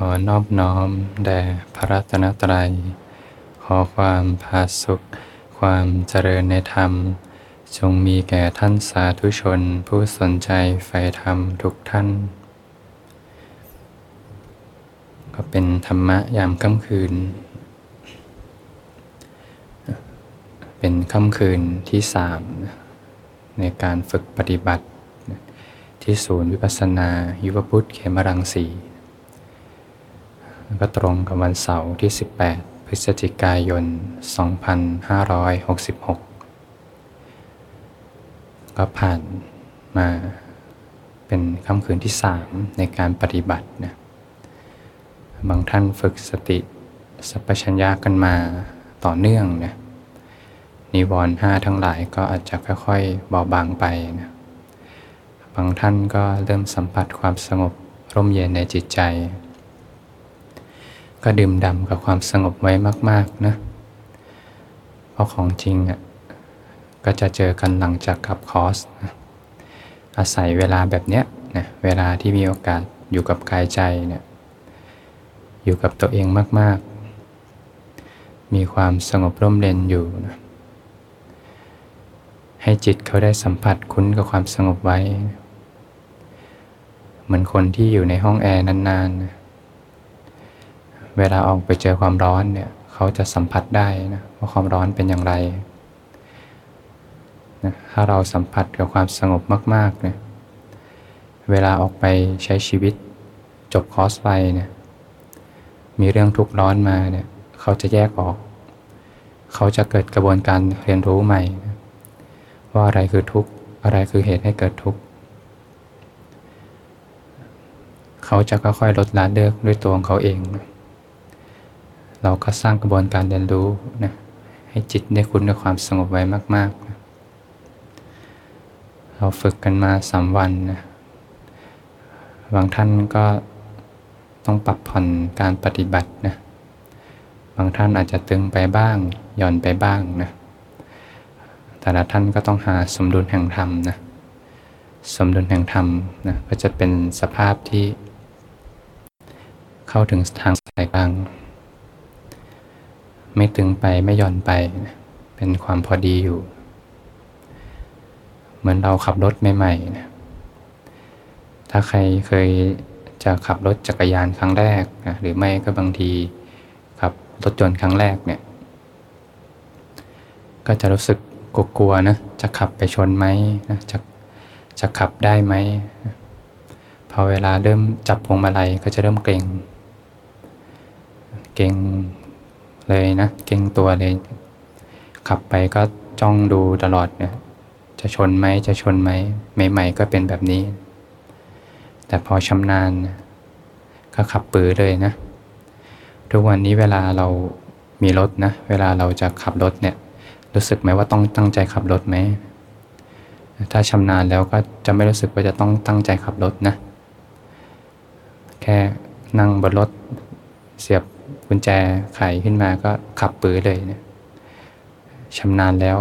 ขอนอบน้อมแด่พระรัตนตรัย ขอความผาสุข ความเจริญในธรรม จงมีแก่ท่านสาธุชนผู้สนใจใฝ่ธรรมทุกท่าน ก็เป็นธรรมะยามค่ำคืน เป็นค่ำคืนที่สามในการฝึกปฏิบัติที่ศูนย์วิปัสสนา ยุวพุทธเขมรังสี ก็ตรงกับวันเสาร์ที่ 18 พฤศจิกายน 2566 ก็ผ่านมาเป็นค่ำคืนที่สามในการปฏิบัตินะบางท่านฝึกสติสัพพัญญากันมาต่อเนื่องนะนิวรณ์ห้าทั้งหลายก็อาจจะค่อยๆเบาบางไปนะบางท่านก็เริ่มสัมผัสความสงบร่มเย็นในจิตใจ ก็ดื่มด่ำกับความสงบไว้มาก ๆ นะ เพราะของจริงอะก็จะเจอกันหลังจากกับคอร์สนะอาศัยเวลาแบบเนี้ยนะเวลาที่มีโอกาสอยู่กับกายใจเนี่ยอยู่กับตัวเองมาก ๆ มีความสงบร่มเย็นอยู่นะให้จิตเขาได้สัมผัสคุ้นกับความสงบไว้ เหมือนคนที่อยู่ในห้องแอร์นานๆนะ เวลาออกไปเจอความร้อนเนี่ยเขาจะสัมผัสได้นะว่าความร้อนเป็นอย่างไรนะถ้าเราสัมผัสกับความสงบมากๆเนี่ยเวลาออกไปใช้ชีวิตจบคอร์สไปเนี่ยมีเรื่องทุกข์ร้อนมาเนี่ยเขาจะแยกออก เขาจะเกิดกระบวนการเรียนรู้ใหม่นะว่าอะไรคือทุกข์อะไรคือเหตุให้เกิดทุกข์เขาจะค่อยๆลดละเลิกด้วยตัวของเขาเองนะ เราก็สร้างกระบวนการเรียนรู้นะให้จิตได้คุ้นกับความสงบไว้มากๆนะเราฝึกกันมาสามวันนะบางท่านก็ต้องปรับผ่อนการปฏิบัตินะบางท่านอาจจะตึงไปบ้าง หย่อนไปบ้างนะแต่ละท่านก็ต้องหาสมดุลแห่งธรรมนะสมดุลแห่งธรรมนะก็จะเป็นสภาพที่เข้าถึงทางสายกลาง ไม่ตึงไปไม่หย่อนไป เป็นความพอดีอยู่ เหมือนเราขับรถใหม่ๆนะถ้าใครเคยจะขับรถจักรยานครั้งแรกนะหรือไม่ก็บางทีขับรถยนต์ครั้งแรกเนี่ย ก็จะรู้สึกกลัวๆนะจะขับไปชนไหมนะจะจะขับได้ไหมพอเวลาเริ่มจับพวงมาลัยก็จะเริ่มเกรงเกรง เลยนะ เกรงตัวเลย ขับไปก็จ้องดูตลอดเนี่ยจะชนไหมจะชนไหมใหม่ ๆ ก็เป็นแบบนี้ แต่พอชำนาญก็ขับปือเลยนะ ทุกวันนี้เวลาเรามีรถนะ เวลาเราจะขับรถเนี่ย รู้สึกไหมว่าต้องตั้งใจขับรถไหม ถ้าชำนาญแล้วก็จะไม่รู้สึกว่าจะต้องตั้งใจขับรถนะ แค่นั่งบนรถเสียบ กุญแจไขขึ้นมาก็ขับปือเลยเนี่ยชำนาญแล้ว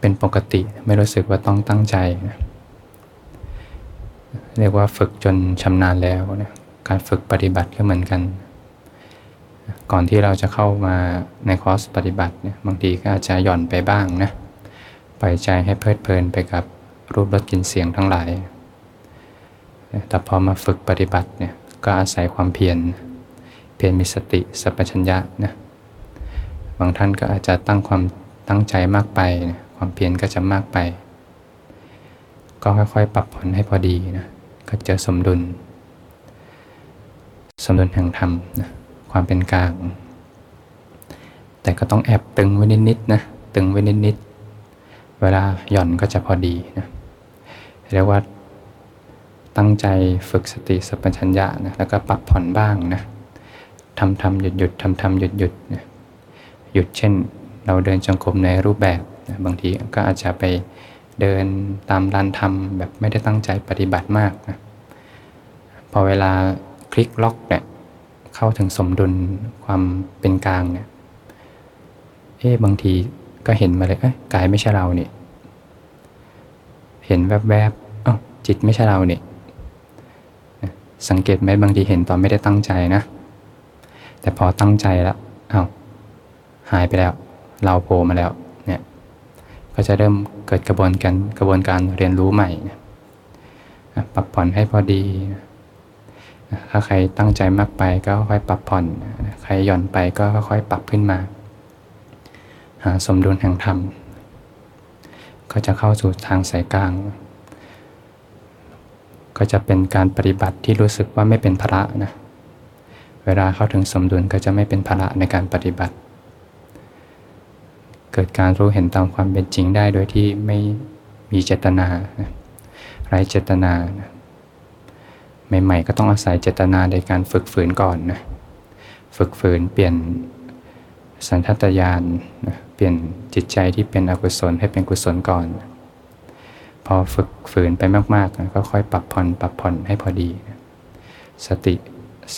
เป็นปกติไม่รู้สึกว่าต้องตั้งใจนะเรียกว่าฝึกจนชำนาญแล้วนะการฝึกปฏิบัติก็เหมือนกัน ก่อนที่เราจะเข้ามาในคอร์สปฏิบัติเนี่ยบางทีก็อาจจะหย่อนไปบ้างนะปล่อยใจให้เพลิดเพลินไปกับรูปรสกลิ่นเสียงทั้งหลาย แต่พอมาฝึกปฏิบัติเนี่ยก็อาศัยความเพียร เพียรมีสติสัพพัญญะนะบางท่านก็อาจจะตั้งความตั้งใจมากไปนะความเพียรก็จะมากไป ก็ค่อยๆ ปรับผ่อนให้พอดีนะก็เจอสมดุล สมดุลแห่งธรรมนะความเป็นกลาง แต่ก็ต้องแอบตึงไว้นิดๆนะตึงไว้นิดๆเวลาหย่อนก็จะพอดีนะเรียกว่าตั้งใจฝึกสติสัพพัญญะนะแล้วก็ปรับผ่อนบ้างนะ ทำทำหยุดหยุดทำทำหยุดหยุดนะหยุดเช่น เราเดินจงกรมในรูปแบบบางทีก็อาจจะไปเดินตามลานธรรมแบบไม่ได้ตั้งใจปฏิบัติมากนะพอเวลาคลิกล็อกเนี่ยเข้าถึงสมดุลความเป็นกลางเนี่ยเอ๊บางทีก็เห็นมาเลยเอ้ยกายไม่ใช่เราเนี่ยเห็นแวบๆเอ้าจิตไม่ใช่เราเนี่ยสังเกตไหมบางทีเห็นตอนไม่ได้ตั้งใจนะ แต่พอตั้งใจแล้วอา้าวหายไปแล้ว เราโผล่มาแล้วเนี่ยก็จะเริ่มเกิดกระบวนการกระบวนการเรียนรู้ใหม่ปรับผ่อนให้พอดี ถ้าใครตั้งใจมากไปก็ค่อยปรับผ่อน ใครหย่อนไปก็ค่อยปรับขึ้นมา หาสมดุลแห่งธรรม ก็จะเข้าสู่ทางสายกลาง ก็จะเป็นการปฏิบัติที่รู้สึกว่าไม่เป็นภาระนะ เวลาเข้าถึงสมดุลก็จะไม่เป็นภาระในการปฏิบัติ เกิดการรู้เห็นตามความเป็นจริงได้โดยที่ไม่มีเจตนาไร้เจตนาใหม่ๆก็ต้องอาศัยเจตนาในการฝึกฝืนก่อนนะฝึกฝืนเปลี่ยนสันทัตยานนะเปลี่ยนจิตใจที่เป็นอกุศลให้เป็นกุศลก่อน พอฝึกฝืนไปมากๆ ก็ค่อยปรับผ่อนปรับผ่อนให้พอดี สติ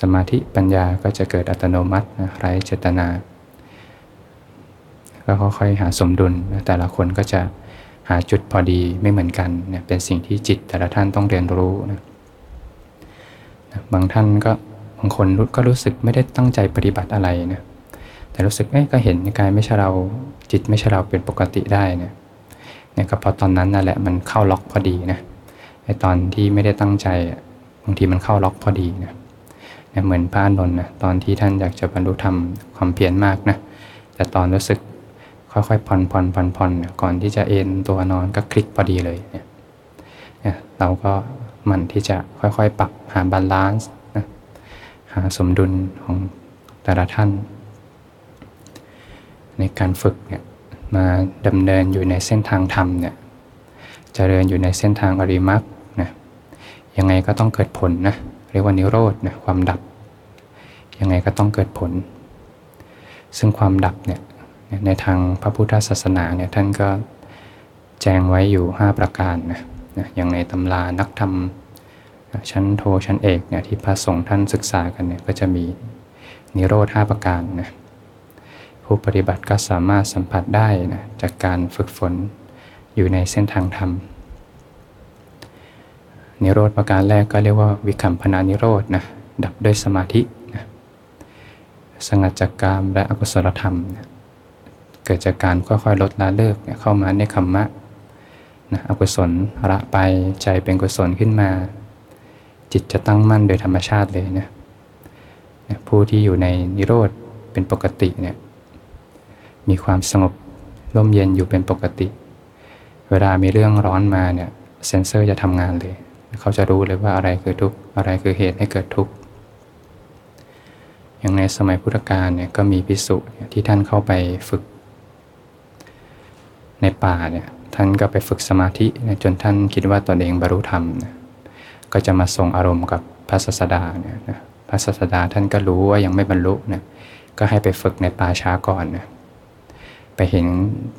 สมาธิปัญญาก็จะเกิดอัตโนมัตินะไร้เจตนา ก็ค่อยๆหาสมดุลนะแต่ละคนก็จะหาจุดพอดีไม่เหมือนกันเนี่ยเป็นสิ่งที่จิตแต่ละท่านต้องเรียนรู้นะบางท่านก็บางคนก็รู้สึกไม่ได้ตั้งใจปฏิบัติอะไรนะแต่รู้สึกเอ้ก็เห็นกายไม่ใช่เราจิตไม่ใช่เราเป็นปกติได้เนะเนี่ยก็พอตอนนั้นนั่นแหละมันเข้าล็อกพอดีนะไอตอนที่ไม่ได้ตั้งใจบางทีมันเข้าล็อกพอดีนะ เหมือนพระนนท์นะตอนที่ท่านอยากจะบรรลุธรรมความเพียรมากนะแต่ตอนรู้สึกค่อยๆผ่อนผ่อนผ่อนผ่อนก่อนที่จะเอนตัวนอนก็คลิกพอดีเลยเนี่ยเราก็หมั่นที่จะค่อยๆ ปรับหา balance นะหาสมดุลของแต่ละท่าน ในการฝึกเนี่ยมาดำเนินอยู่ในเส้นทางธรรมเนี่ยเจริญอยู่ในเส้นทางอริยมรรคนะยังไงก็ต้องเกิดผลนะ เรียกว่านิโรธนะความดับ ยังไงก็ต้องเกิดผล ซึ่งความดับเนี่ยในทางพระพุทธศาสนาเนี่ยท่านก็แจ้งไว้อยู่ 5 ประการนะอย่างในตำรานักธรรมชั้นโทชั้นเอกเนี่ยที่พระสงฆ์ท่านศึกษากันเนี่ยก็จะมีนิโรธาประการนะผู้ปฏิบัติก็สามารถสัมผัสได้นะจากการฝึกฝนอยู่ในเส้นทางธรรม นิโรธประการแรกก็เรียกว่าวิคัมพนานิโรธนะดับด้วยสมาธินะสงัดจากกามและอกุศลธรรมนะเกิดจากการค่อยๆลดละเลิกเข้ามาในคัมมะนะอกุศลละไปใจเป็นกุศลขึ้นมา จิตจะตั้งมั่นโดยธรรมชาติเลยนะนะผู้ที่อยู่ในนิโรธเป็นปกติเนี่ยมีความสงบร่มเย็นอยู่เป็นปกติ เวลามีเรื่องร้อนมาเนี่ยเซนเซอร์จะทำงานเลย เขาจะรู้เลยว่าอะไรคือทุกข์อะไรคือเหตุให้เกิดทุกข์อย่างในสมัยพุทธกาลเนี่ยก็มีพิสุที่ท่านเข้าไปฝึก ในป่าเนี่ยท่านก็ไปฝึกสมาธิจนท่านคิดว่าตนเองบรรลุธรรมนะก็จะมาส่งอารมณ์กับพระศาสดาเนี่ยนะพระศาสดาท่านก็รู้ว่ายังไม่บรรลุนะก็ให้ไปฝึกในป่าช้าก่อนนะไปเห็น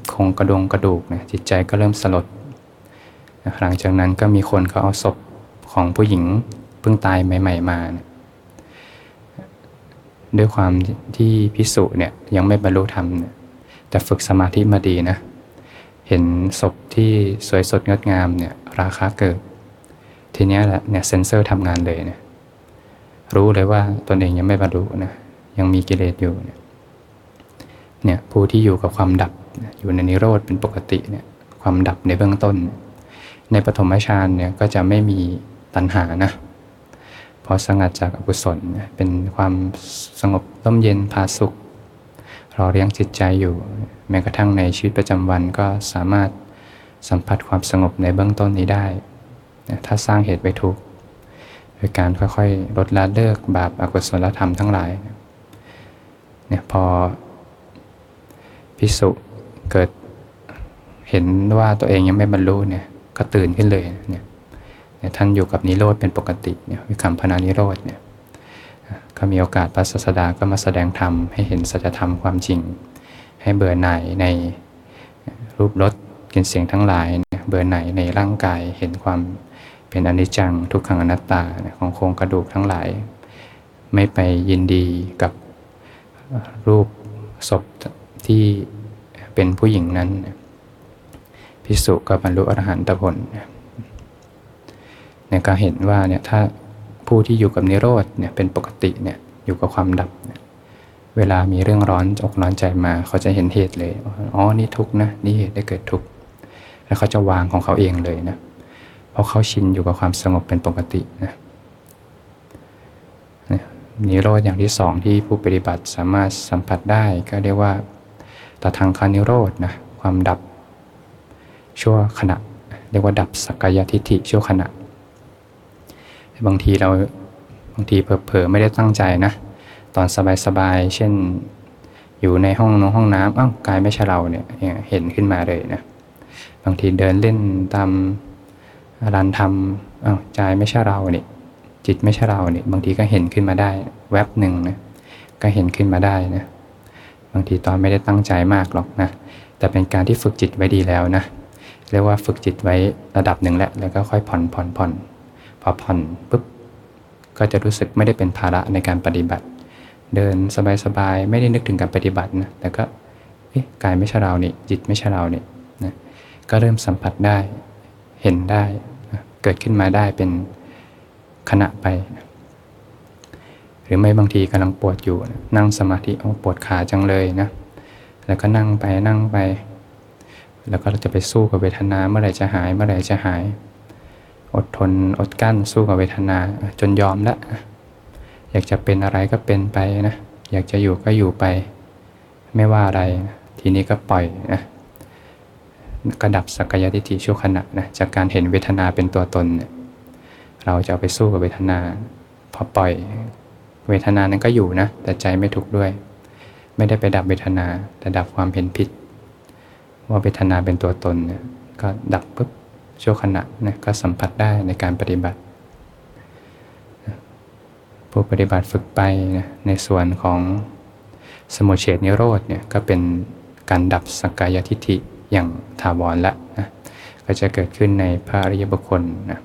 โครงกระดงกระดูกนะจิตใจก็เริ่มสลดหลังจากนั้นก็มีคนเขาเอาศพ ของผู้หญิงเพิ่งตายใหม่ ๆ มา ด้วยความที่พิสุเนี่ยยังไม่บรรลุธรรมแต่ฝึกสมาธิมาดีนะ เห็นศพที่สวยสดงดงามเนี่ยราคาเกิด ทีนี้แหละเนี่ยเซนเซอร์ทำงานเลยเนี่ยรู้เลยว่าตนเองยังไม่บรรลุนะยังมีกิเลสอยู่เนี่ยเนี่ยผู้ที่อยู่กับความดับอยู่ในนิโรธเป็นปกติเนี่ยความดับในเบื้องต้น ในปฐมฌานเนี่ยก็จะไม่มี ตัณหานะพอสงัดจากอกุศลเป็นความสงบร่มเย็นพาสุขรอเลี้ยงจิตใจอยู่ แม้กระทั่งในชีวิตประจำวันก็สามารถสัมผัสความสงบในเบื้องต้นนี้ได้ ถ้าสร้างเหตุไปถูกโดยการค่อยๆ ลดละเลิกบาปอากุศลธรรมทั้งหลายเนี่ยพอพิสุเกิดเห็นว่าตัวเองยังไม่บรรลุเนี่ยก็ตื่นขึ้นเลยเนี่ย ท่านอยู่กับนิโรธเป็นปกติเนี่ยวิคัมพนานิโรธเนี่ยก็มีโอกาสพระศาสดาก็มาแสดงธรรมให้เห็นสัจธรรมความจริง ให้เบื่อหน่ายในรูปรสกลิ่นเสียงทั้งหลาย เบื่อหน่ายในร่างกายเห็นความเป็นอนิจจังทุกขังอนัตตาของโครงกระดูกทั้งหลาย ไม่ไปยินดีกับรูปศพที่เป็นผู้หญิงนั้น พิสุก็บรรลุอรหันตผล เนี่ยก็เห็นว่าเนี่ยถ้าผู้ที่อยู่กับนิโรธเนี่ยเป็นปกติเนี่ยอยู่กับความดับเนี่ยเวลามีเรื่องร้อนอกร้อนใจมา เขาจะเห็นเหตุเลยอ๋อนี่ทุกนะนี่เหตุได้เกิดทุกแล้วเขาจะวางของเขาเองเลยนะเพราะเขาชินอยู่กับความสงบเป็นปกตินะนิโรธอย่างที่สองที่ผู้ปฏิบัติสามารถสัมผัสได้ก็เรียกว่าต่ทางคานิโรธนะความดับชั่วขณะ เรียกว่าดับสักกายทิฏฐิชั่วขณะ บางทีเราบางทีเผลอๆไม่ได้ตั้งใจนะ ตอนสบายๆ เช่น อยู่ในห้องนห้องน้ำอ้าวกายไม่ใช่เราเนี่ยเห็นขึ้นมาเลยนะบางทีเดินเล่นตามร้านทำอ้าวใจไม่ใช่เราเนี่ยจิตไม่ใช่เราเนี่ยบางทีก็เห็นขึ้นมาได้ แวบหนึ่งนะก็เห็นขึ้นมาได้นะบางทีตอนไม่ได้ตั้งใจมากหรอกนะแต่เป็นการที่ฝึกจิตไว้ดีแล้วนะเรียกว่าฝึกจิตไว้ระดับหนึ่งแล้วแล้วก็ค่อยผ่อนผ่อนผ่อน อผ่อนปุ๊บก็จะรู้สึกไม่ได้เป็นภาระในการปฏิบัติ เดินสบายๆไม่ได้นึกถึงการปฏิบัตินะแต่ก็กายไม่ใช่เรานี่จิตไม่ใช่เรานี่นะก็เริ่มสัมผัสได้เห็นได้นะเกิดขึ้นมาได้เป็นขณะไปนะหรือไม่บางทีกำลังปวดอยู่นะนั่งสมาธิเอาปวดขาจังเลยนะแล้วก็นั่งไปนั่งไป แล้วก็จะไปสู้กับเวทนาเมื่อไหร่จะหายเมื่อไหร่จะหาย อดทนอดกั้นสู้กับเวทนาจนยอมแล้วอยากจะเป็นอะไรก็เป็นไปนะ อยากจะอยู่ก็อยู่ไป ไม่ว่าอะไร ทีนี้ก็ปล่อยนะกระดับสักยทิฏฐิชั่วขณะนะจากการเห็นเวทนาเป็นตัวตนเนี่ยเราจะเอาไปสู้กับเวทนา พอปล่อยเวทนานั้นก็อยู่นะ แต่ใจไม่ทุกด้วย ไม่ได้ไปดับเวทนา แต่ดับความเห็นผิด ว่าเวทนาเป็นตัวตนเนี่ยก็ดับปุ๊บ ชั่วขณะนะก็สัมผัสได้ในการปฏิบัติ ผู้ปฏิบัติฝึกไปนะในส่วนของสมุเฉดนิโรธเนี่ยก็เป็นการดับสกกายทิฏฐิอย่างถาวรละนะก็จะเกิดขึ้นในพระอริยบุคคลนะ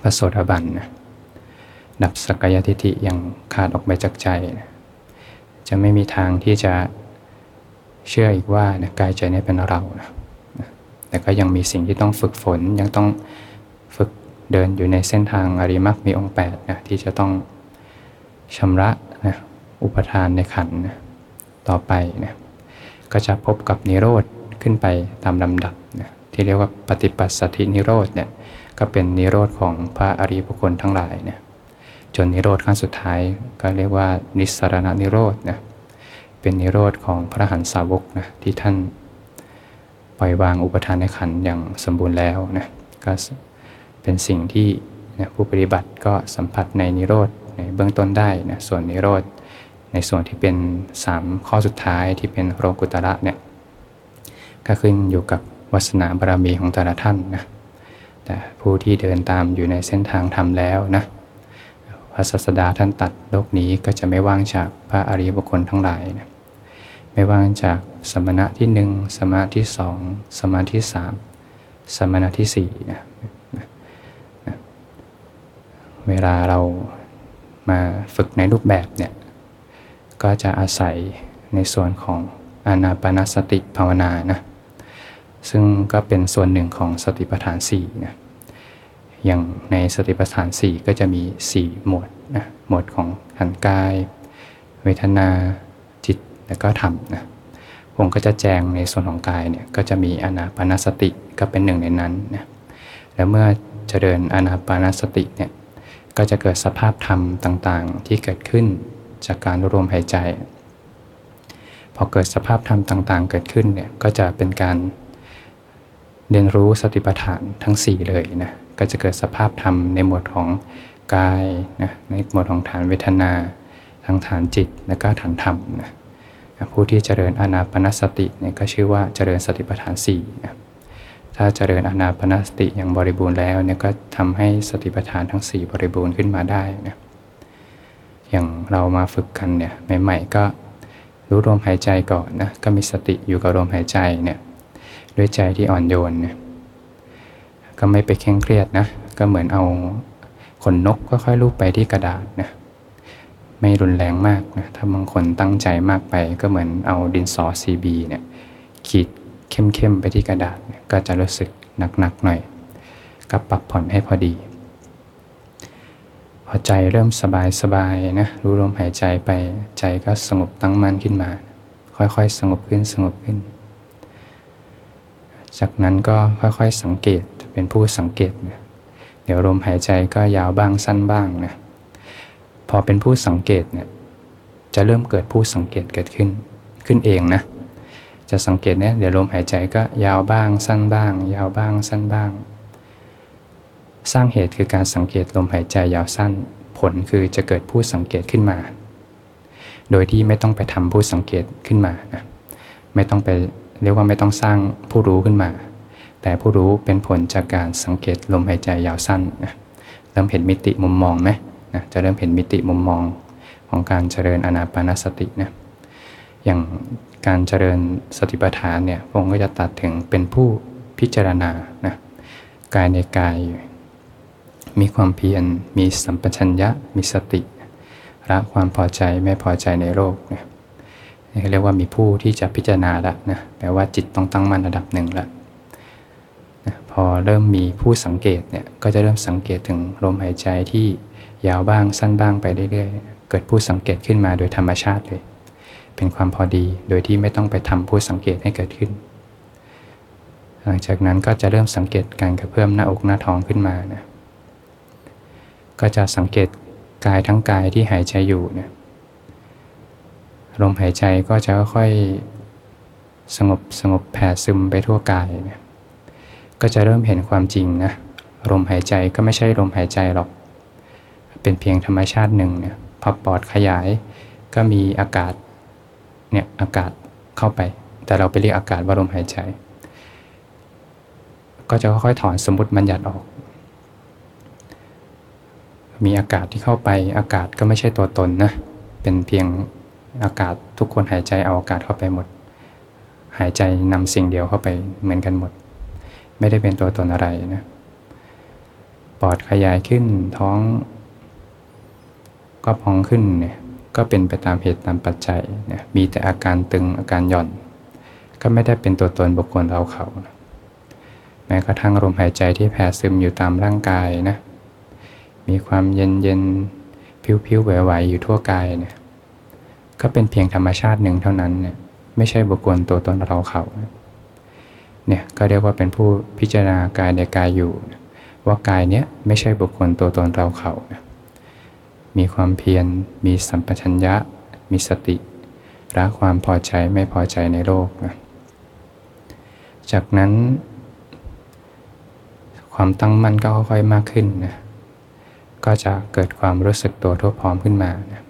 พระโสดาบันนะดับสกกายทิฏฐิอย่างขาดออกไปจากใจนะจะไม่มีทางที่จะเชื่ออีกว่านะกายใจนี้เป็นเรานะ แต่ก็ยังมีสิ่งที่ต้องฝึกฝน ยังต้องฝึกเดินอยู่ในเส้นทางอริมักมีองค์8นะที่จะต้องชำระนะอุปทานในขันนะต่อไปนะก็จะพบกับนิโรธขึ้นไปตามลำดับนะที่เรียกว่าปฏิปัสสธินิโรธเนี่ยก็เป็นนิโรธของพระอริยบุคคลทั้งหลายเนี่ยจนนิโรธขั้นสุดท้ายก็เรียกว่านิสรณนิโรธนะเป็นนิโรธของพระหันสาวกนะที่ท่าน ปล่อยวางอุปทานในขันอย่างสมบูรณ์แล้วนะก็เป็นสิ่งที่นะผู้ปฏิบัติก็สัมผัสในนิโรธในเบื้องต้นได้นะส่วนนิโรธในส่วนที่เป็น 3 ข้อสุดท้ายที่เป็นโรกุตระเนี่ยก็ขึ้นอยู่กับวาสนาบารมีของแต่ละท่านนะแต่ผู้ที่เดินตามอยู่ในเส้นทางทำแล้วนะพระศาสดาท่านตัดโลกนี้ก็จะไม่ว่างจากพระอริยบุคคลทั้งหลายนะไม่ว่างจาก สมณะที่หนึ่งสมณะที่สองสมณะที่สามสมณะที่สี่นะเวลาเรามาฝึกในรูปแบบเนี่ยก็จะอาศัยในส่วนของอานาปนสติภาวนานะซึ่งก็เป็นส่วนหนึ่งของสติปัฏฐาน4นะอย่างในสติปัฏฐาน 4 ก็จะมี 4 หมวดนะหมวดของขันกาย เวทนาจิตแล้วก็ธรรมนะ ผมก็จะแจงในส่วนของกายเนี่ยก็จะมีอนาปานสติก็เป็นหนึ่งในนั้นนะแล้วเมื่อเจริญอนาปานสติเนี่ยก็จะเกิดสภาพธรรมต่างๆ ที่เกิดขึ้นจากการรวมหายใจ พอเกิดสภาพธรรมต่างๆ เกิดขึ้นเนี่ยก็จะเป็นการเรียนรู้สติปัฏฐานทั้ง 4 เลยนะก็จะเกิดสภาพธรรมในหมวดของกายนะในหมวดของฐานเวทนา ทั้งฐานจิตและก็ฐานธรรมนะ ผู้ที่เจริญอานาปนสติเนี่ยก็ชื่อว่าเจริญสติปัฏฐาน4นะถ้าเจริญอนาปนสติอย่างบริบูรณ์แล้วเนี่ยก็ทำให้สติปัฏฐานทั้ง 4 บริบูรณ์ขึ้นมาได้นะอย่างเรามาฝึกกันเนี่ยใหม่ๆก็รู้ลมหายใจก่อนนะก็มีสติอยู่กับลมหายใจเนี่ยด้วยใจที่อ่อนโยนเนี่ยก็ไม่ไปเคร่งเครียดนะก็เหมือนเอาขนนกค่อยๆลูบไปที่กระดาษนะ ไม่รุนแรงมากนะถ้าบางคนตั้งใจมากไปก็เหมือนเอาดินสอ CB เนี่ยขีดเข้มๆไปที่กระดาษก็จะรู้สึกหนักๆหน่อย ก็ปรับผ่อนให้พอดี พอใจเริ่มสบายสบายนะรู้ลมหายใจไปใจก็สงบตั้งมั่นขึ้นมา ค่อยๆ สงบขึ้นสงบขึ้น จากนั้นก็ค่อยๆสังเกตเป็นผู้สังเกตนะเดี๋ยวลมหายใจก็ยาวบ้างสั้นบ้างนะ พอเป็นผู้สังเกตเนี่ยจะเริ่มเกิดผู้สังเกตเกิดขึ้นขึ้นเองนะจะสังเกตเนี่ยเดี๋ยวลมหายใจก็ยาวบ้างสั้นบ้าง ยาวบ้างสั้นบ้าง สร้างเหตุคือการสังเกตลมหายใจยาวสั้น ผลคือจะเกิดผู้สังเกตขึ้นมา โดยที่ไม่ต้องไปทำผู้สังเกตขึ้นมานะไม่ต้องไปเรียกว่าไม่ต้องสร้างผู้รู้ขึ้นมา แต่ผู้รู้เป็นผลจากการสังเกตลมหายใจยาวสั้นนะเริ่มเห็นมิติมุมมองไหม นะจะเริ่มเห็นมิติมุมมองของการเจริญอนาปานสตินะอย่างการเจริญสติปัฏฐานเนี่ยพงก็จะตัดถึงเป็นผู้พิจารณานะกายในกาย มีความเพียรมีสัมปชัญญะมีสติละความพอใจไม่พอใจในโลกนะนี่เรียกว่ามีผู้ที่จะพิจารณาละนะแปลว่าจิตต้องตั้งมั่นระดับหนึ่งละนะพอเริ่มมีผู้สังเกตเนี่ยก็จะเริ่มสังเกตถึงลมหายใจที่ ยาวบ้างสั้นบ้างไปเรื่อยๆ เกิดผู้สังเกตขึ้นมาโดยธรรมชาติเลย เป็นความพอดีโดยที่ไม่ต้องไปทำผู้สังเกตให้เกิดขึ้น หลังจากนั้นก็จะเริ่มสังเกตการกระเพื่อมหน้าอกหน้าท้องขึ้นมานะก็จะสังเกตกายทั้งกายที่หายใจอยู่เนี่ยลมหายใจก็จะค่อยสงบสงบแผ่ซึมไปทั่วกายเนี่ยก็จะเริ่มเห็นความจริงนะลมหายใจก็ไม่ใช่ลมหายใจหรอก เป็นเพียงธรรมชาติหนึ่งเนี่ยพอปอดขยาย ก็มีอากาศเนี่ยอากาศเข้าไป แต่เราไปเรียกอากาศว่าลมหายใจ ก็จะค่อยๆถอนสมมติบัญญัติออก มีอากาศที่เข้าไปอากาศก็ไม่ใช่ตัวตนนะเป็นเพียงอากาศทุกคนหายใจเอาอากาศเข้าไปหมด หายใจนำสิ่งเดียวเข้าไปเหมือนกันหมด ไม่ได้เป็นตัวตนอะไรนะปอดขยายขึ้นท้อง ก็พองขึ้นเนี่ยก็เป็นไปตามเหตุตามปัจจัยเนี่ยมีแต่อาการตึงอาการหย่อน ก็ไม่ได้เป็นตัวตนบุคคลเราเขาแม้กระทั่งลมหายใจที่แผ่ซึมอยู่ตามร่างกายนะมีความเย็นเย็นผิวผิวไหวๆอยู่ทั่วกายเนี่ยก็เป็นเพียงธรรมชาติหนึ่งเท่านั้นเนี่ยไม่ใช่บุคคลตัวตนเราเขาเนี่ยก็เรียกว่าเป็นผู้พิจารณากายในกายอยู่ ว่ากายเนี้ยไม่ใช่บุคคลตัวตนเราเขานะ มีความเพียร มีสัมปชัญญะ มีสติละความพอใจไม่พอใจในโลก จากนั้น ความตั้งมั่นก็ค่อยๆมากขึ้นนะ ก็จะเกิดความรู้สึกตัวทั่วพร้อมขึ้นมานะ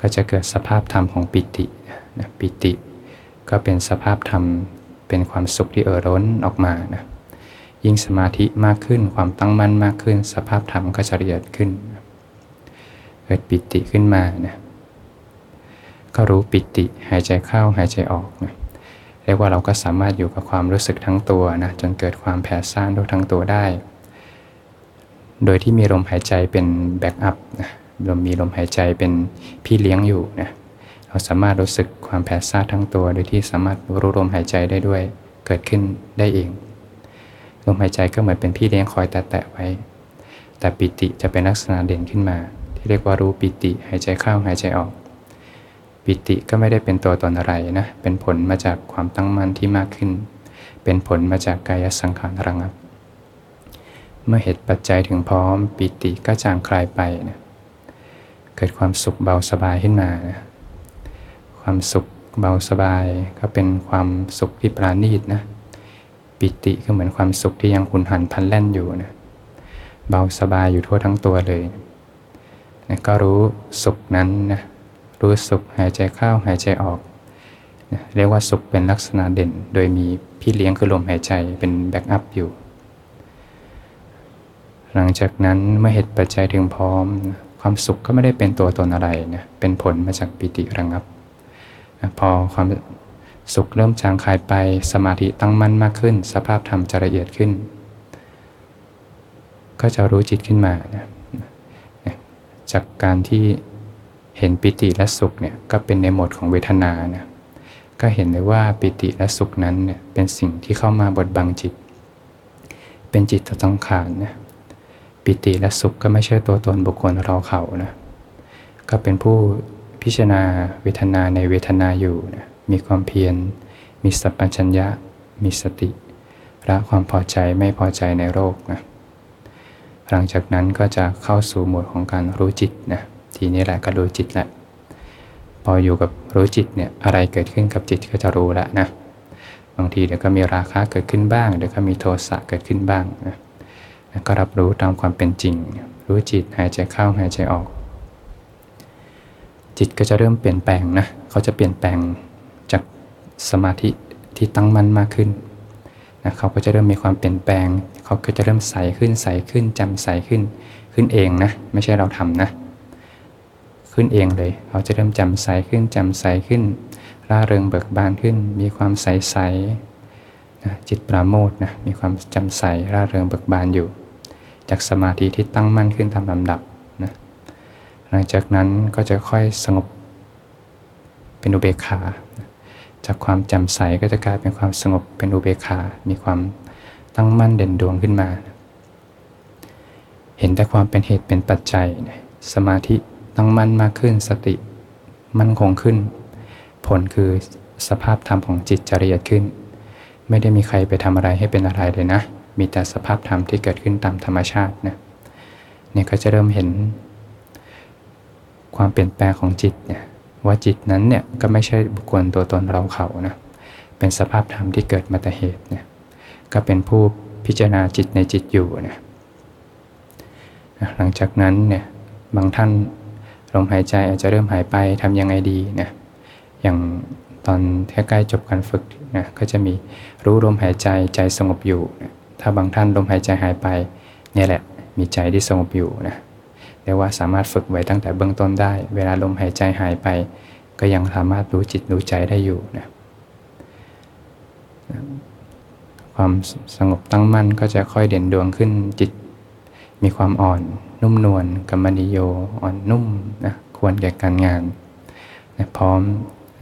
ก็จะเกิดสภาพธรรมของปิตินะปิติ ก็เป็นสภาพธรรม เป็นความสุขที่เอ่อร้นออกมานะยิ่งสมาธิมากขึ้น ความตั้งมั่นมากขึ้น สภาพธรรมก็จะละเอียดขึ้น เกิดปิติขึ้นมานะก็รู้ปิติหายใจเข้าหายใจออกนะเรียกว่าเราก็สามารถอยู่กับความรู้สึกทั้งตัวนะจนเกิดความแผ่ซ่านทั้งตัวได้ โดยที่มีลมหายใจเป็นแบ็กอัพนะลมมีลมหายใจเป็นพี่เลี้ยงอยู่นะเราสามารถรู้สึกความแผ่ซ่านทั้งตัว โดยที่สามารถรู้ลมหายใจได้ด้วยเกิดขึ้นได้เองลมหายใจก็เหมือนเป็นพี่เลี้ยงคอยแตะๆไว้ แต่ปิติจะเป็นลักษณะเด่นขึ้นมา เรียกว่ารู้ปิติหายใจเข้าหายใจออก ปิติก็ไม่ได้เป็นตัวตนอะไรนะ เป็นผลมาจากความตั้งมั่นที่มากขึ้น เป็นผลมาจากกายสังขารระงับ เมื่อเหตุปัจจัยถึงพร้อม ปิติก็จางคลายไปนะเกิดความสุขเบาสบายขึ้นมานะความสุขเบาสบายก็เป็นความสุขที่ประณีตนะ ปิติก็เหมือนความสุขที่ยังหุนหันพันแล่นอยู่นะ เบาสบายอยู่ทั่วทั้งตัวเลยนะ นะก็รู้สุขนั้นนะรู้สุขหายใจเข้าหายใจออกนะเรียกว่าสุขเป็นลักษณะเด่น โดยมีพี่เลี้ยงคือลมหายใจเป็น backup อยู่ หลังจากนั้นเมื่อเหตุปัจจัยถึงพร้อมความสุขก็ไม่ได้เป็นตัวตนอะไรนะเป็นผลมาจากปิติระงับนะพอความสุขเริ่มจางคายไปสมาธิตั้งมั่นมากขึ้น สภาพธรรมจะละเอียดขึ้น ก็จะรู้จิตขึ้นมานะ จากการที่เห็นปิติและสุขเนี่ยก็เป็นในโหมดของเวทนานะก็เห็นเลยว่าปิติและสุขนั้นเนี่ยเป็นสิ่งที่เข้ามาบดบังจิต เป็นจิตสังขารนะปิติและสุขก็ไม่ใช่ตัวตนบุคคลเราเขานะก็เป็นผู้พิจารณาเวทนาในเวทนาอยู่นะมีความเพียร มีสัพพัญญะ มีสติ ละความพอใจไม่พอใจในโรคนะ หลังจากนั้นก็จะเข้าสู่โหมดของการรู้จิตนะทีนี้แหละก็รู้จิตแหละพออยู่กับรู้จิตเนี่ยอะไรเกิดขึ้นกับจิตก็จะรู้แล้วนะบางทีเดี๋ยวก็มีราคะเกิดขึ้นบ้างเดี๋ยวก็มีโทสะเกิดขึ้นบ้างนะก็รับรู้ตามความเป็นจริง รู้จิตหายใจเข้าหายใจออก จิตก็จะเริ่มเปลี่ยนแปลงนะเขาจะเปลี่ยนแปลงจากสมาธิที่ตั้งมั่นมากขึ้นนะเขาก็จะเริ่มมีความเปลี่ยนแปลง เขาก็จะเริ่มใสขึ้นใสขึ้นจำใสขึ้นขึ้นเองนะ ไม่ใช่เราทำนะ ขึ้นเองเลยเขาจะเริ่มจำใสขึ้นจำใสขึ้น ร่าเริงเบิกบานขึ้น มีความใสใสนะจิตปราโมทนะมีความจำใสร่าเริงเบิกบานอยู่ จากสมาธิที่ตั้งมั่นขึ้นตามลำดับนะหลังจากนั้นก็จะค่อยสงบเป็นอุเบกขา จากความจำใสก็จะกลายเป็นความสงบเป็นอุเบกขา มีความ ตั้งมั่นเด่นดวงขึ้นมา เห็นแต่ความเป็นเหตุเป็นปัจจัย สมาธิตั้งมั่นมากขึ้น สติมั่นคงขึ้น ผลคือสภาพธรรมของจิตจะละเอียดขึ้น ไม่ได้มีใครไปทำอะไรให้เป็นอะไรเลยนะ มีแต่สภาพธรรมที่เกิดขึ้นตามธรรมชาตินะเนี่ยก็จะเริ่มเห็น ความเปลี่ยนแปลงของจิตเนี่ยว่าจิตนั้นเนี่ยก็ไม่ใช่บุคคลตัวตนเราเขานะ เป็นสภาพธรรมที่เกิดมาแต่เหตุเนี่ย ก็เป็นผู้พิจารณาจิตในจิตอยู่นะหลังจากนั้นเนี่ยบางท่านลมหายใจอาจจะเริ่มหายไปทำยังไงดีนะอย่างตอนใกล้จบการฝึกนะก็จะมีรู้ลมหายใจใจสงบอยู่นะถ้าบางท่านลมหายใจหายไปเนี่ยแหละมีใจที่สงบอยู่นะเรียกว่าสามารถฝึกไว้ตั้งแต่เบื้องต้นได้ เวลาลมหายใจหายไป ก็ยังสามารถรู้จิตรู้ใจได้อยู่นะ ความสงบตั้งมั่นก็จะค่อยเด่นดวงขึ้นจิต มีความอ่อนนุ่มนวลกัมมนิโยอ่อนนุ่มนะควรแก่การงานนะพร้อม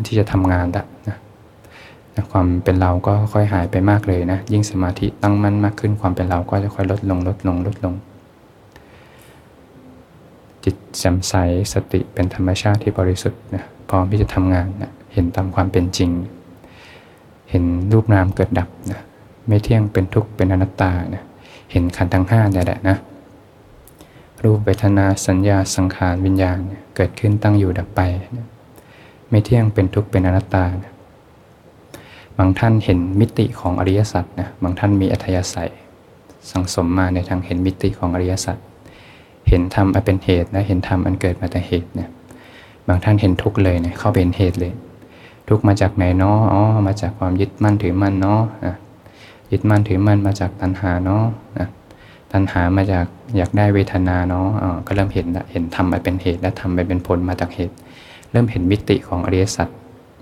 ที่จะทำงานละนะนะความเป็นเราก็ค่อยหายไปมากเลยนะ ยิ่งสมาธิตั้งมั่นมากขึ้น ความเป็นเราก็จะค่อยลดลงลดลงลดลง จิตแจ่มใสสติเป็นธรรมชาติที่บริสุทธิ์นะพร้อมที่จะทำงานนะเห็นตามความเป็นจริง เห็นรูปนามเกิดดับนะ ไม่เที่ยงเป็นทุกข์เป็นอนัตตาเนะเห็นขันธ์ทั้งห้าเนี่ยแหละนะรูปเวทนาสัญญาสังขารวิญญาณเกิดขึ้นตั้งอยู่ดับไป ไม่เที่ยงเป็นทุกข์เป็นอนัตตา บางท่านเห็นมิติของอริยสัจนะบางท่านมีอัธยาศัย สังสมมาในทางเห็นมิติของอริยสัจเห็นธรรมอันเป็นเหตุนะเห็นธรรมอันเกิดมาแต่เหตุเนี่ยบางท่านเห็นทุกข์เลยเนี่ยเข้าเป็นเหตุเลย ทุกข์มาจากไหนเนาะอ๋อมาจากความยึดมั่นถือมั่นเนาะ ยึดมั่นถือมั่นมาจากตัณหาเนาะนะตัณหามาจากอยากได้เวทนาเนาะอ๋อก็เริ่มเห็นเห็นธรรมไปเป็นเหตุและธรรมไปเป็นผลมาจากเหตุ เริ่มเห็นมิติของอริยสัจ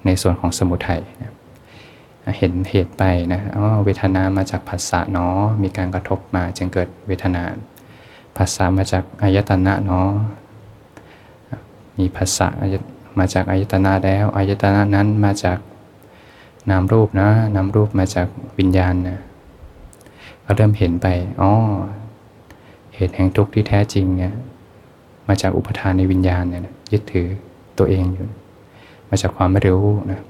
ในส่วนของสมุทัยนะเห็นเหตุไปนะอ๋อเวทนามาจากผัสสะเนาะมีการกระทบมาจึงเกิดเวทนาภาษามาจากอายตนะเนาะมีภาษามาจากอายตนะแล้วอายตนะนั้นมาจาก นามรูปนะนามรูปมาจากวิญญาณนะก็เริ่มเห็นไปอ๋อเหตุแห่งทุกข์ที่แท้จริงเนี่ยมาจากอุปทานในวิญญาณเนี่ยยึดถือตัวเองอยู่ มาจากความไม่รู้นะ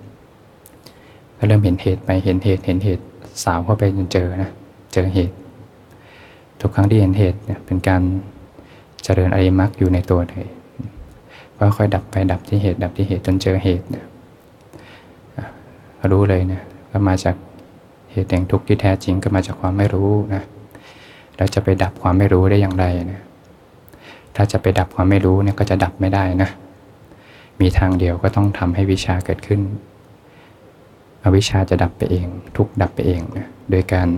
ก็เริ่มเห็นเหตุไปเห็นเหตุเห็นเหตุสาวเข้าไปจนเจอนะเจอเหตุ ทุกครั้งที่เห็นเหตุเนี่ยเป็นการเจริญอริมักอยู่ในตัวเลยก็ค่อยดับไปดับที่เหตุดับที่เหตุจนเจอเหตุเนี่ย รู้เลยเนี่ยก็มาจากเหตุแห่งทุกข์ที่แท้จริงก็มาจากความไม่รู้นะเราจะไปดับความไม่รู้ได้อย่างไรนะถ้าจะไปดับความไม่รู้เนี่ยก็จะดับไม่ได้นะ มีทางเดียวก็ต้องทำให้วิชาเกิดขึ้นอวิชาจะดับไปเอง ทุกดับไปเองนะโดยการ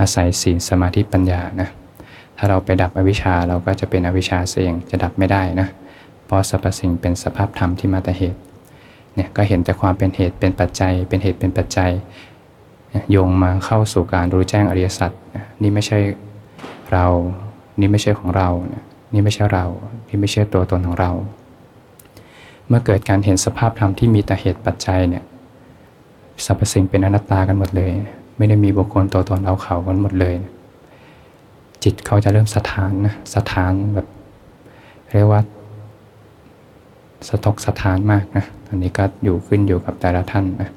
อาศัยศีลสมาธิปัญญานะถ้าเราไปดับอวิชชาเราก็จะเป็นอวิชชาเสียงจะดับไม่ได้นะเพราะสรรพสิ่งเป็นสภาพธรรมที่มาแต่เหตุ เนี่ยก็เห็นแต่ความเป็นเหตุเป็นปัจจัย เป็นเหตุเป็นปัจจัยโยงมาเข้าสู่การรู้แจ้งอริยสัจนี่ไม่ใช่เรา นี่ไม่ใช่ของเรา นี่ไม่ใช่เรา นี่ไม่ใช่ตัวตนของเรา เมื่อเกิดการเห็นสภาพธรรมที่มีแต่เหตุปัจจัยเนี่ยสรรพสิ่งเป็นอนัตตากันหมดเลย ไม่ได้มีบุคคลตัวตนเอาเขากันหมดเลย จิตเขาจะเริ่มสถานนะสถานแบบ เรียกว่าสตกสถานมากนะ อนนี้ก็อยู่ขึ้นอยู่กับแต่ละท่านนะ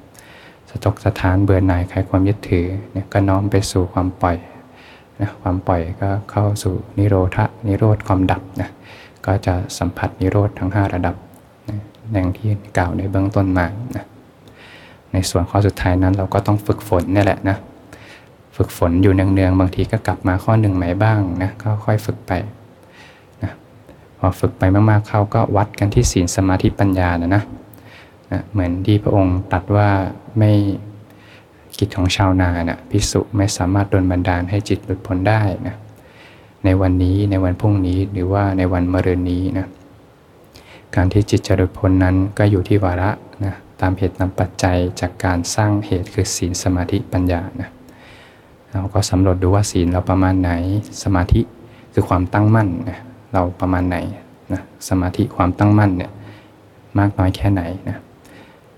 สตกสถานเบื่อหน่ายคลายความยึดถือเนี่ยก็น้อมไปสู่ความปล่อยนะความปล่อยก็เข้าสู่นิโรธะนิโรธความดับนะก็จะสัมผัสนิโรธทั้ง 5 ระดับนะอย่างที่กล่าวในเบื้องต้นมานะในส่วนข้อสุดท้ายนั้นเราก็ต้องฝึกฝนนี่แหละนะฝึกฝนอยู่เนืองๆบางทีก็กลับมาข้อหนึ่งใหม่บ้างนะก็ค่อยฝึกไปนะพอฝึกไปมากๆเขาก็วัดกันที่ศีลสมาธิปัญญานะนะ เหมือนที่พระองค์ตรัสว่าไม่กิจของชาวนานะพิสุไม่สามารถดลบันดาลให้จิตหลุดพ้นได้นะในวันนี้ในวันพรุ่งนี้หรือว่าในวันมะรืนนี้นะการที่จิตจะหลุดพ้นนั้นก็อยู่ที่วาระนะตามเหตุตามปัจจัยจากการสร้างเหตุคือศีลสมาธิปัญญานะเราก็สำรวจดูว่าศีลเราประมาณไหน สมาธิคือความตั้งมั่นนะเราประมาณไหนนะสมาธิความตั้งมั่นเนี่ยมากน้อยแค่ไหนนะ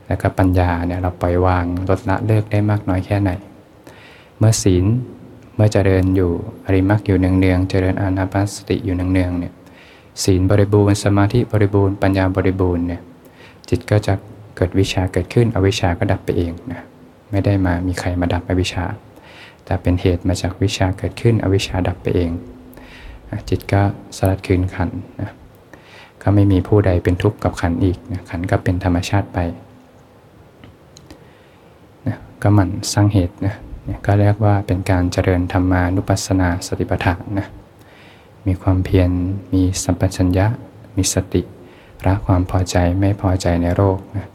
แล้วก็ปัญญาเนี่ยเราปล่อยวางลดละเลิกได้มากน้อยแค่ไหน เมื่อศีลเมื่อเจริญอยู่อริมักอยู่เนืองๆเจริญอานาปานสติอยู่เนืองๆเนี่ยศีลบริบูรณ์สมาธิบริบูรณ์ปัญญาบริบูรณ์เนี่ยจิตก็จะเกิดวิชาเกิดขึ้นอวิชาก็ดับไปเองนะไม่ได้มามีใครมาดับอวิชา แต่เป็นเหตุมาจากวิชาเกิดขึ้นอวิชาดับไปเอง จิตก็สลัดคืนขันนะก็ไม่มีผู้ใดเป็นทุกข์กับขันอีกนะขันก็เป็นธรรมชาติไป ก็หมันสร้างเหตุนะก็เรียกว่าเป็นการเจริญธรรมานุปัสสนาสติปัฏฐานนะมีความเพียรมีสัมปชัญญะ มีสติละความพอใจไม่พอใจในโรคนะ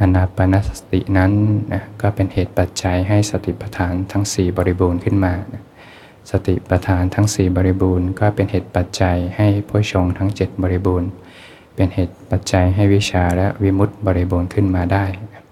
อนาปนสตินั้นนะก็เป็นเหตุปัจจัยให้สติปัฏฐานทั้ง 4 บริบูรณ์ขึ้นมานะสติปัฏฐานทั้ง 4 บริบูรณ์ ก็เป็นเหตุปัจจัยให้ผู้ชงทั้ง 7 บริบูรณ์ เป็นเหตุปัจจัยให้วิชาและวิมุตติบริบูรณ์ขึ้นมาได้นะ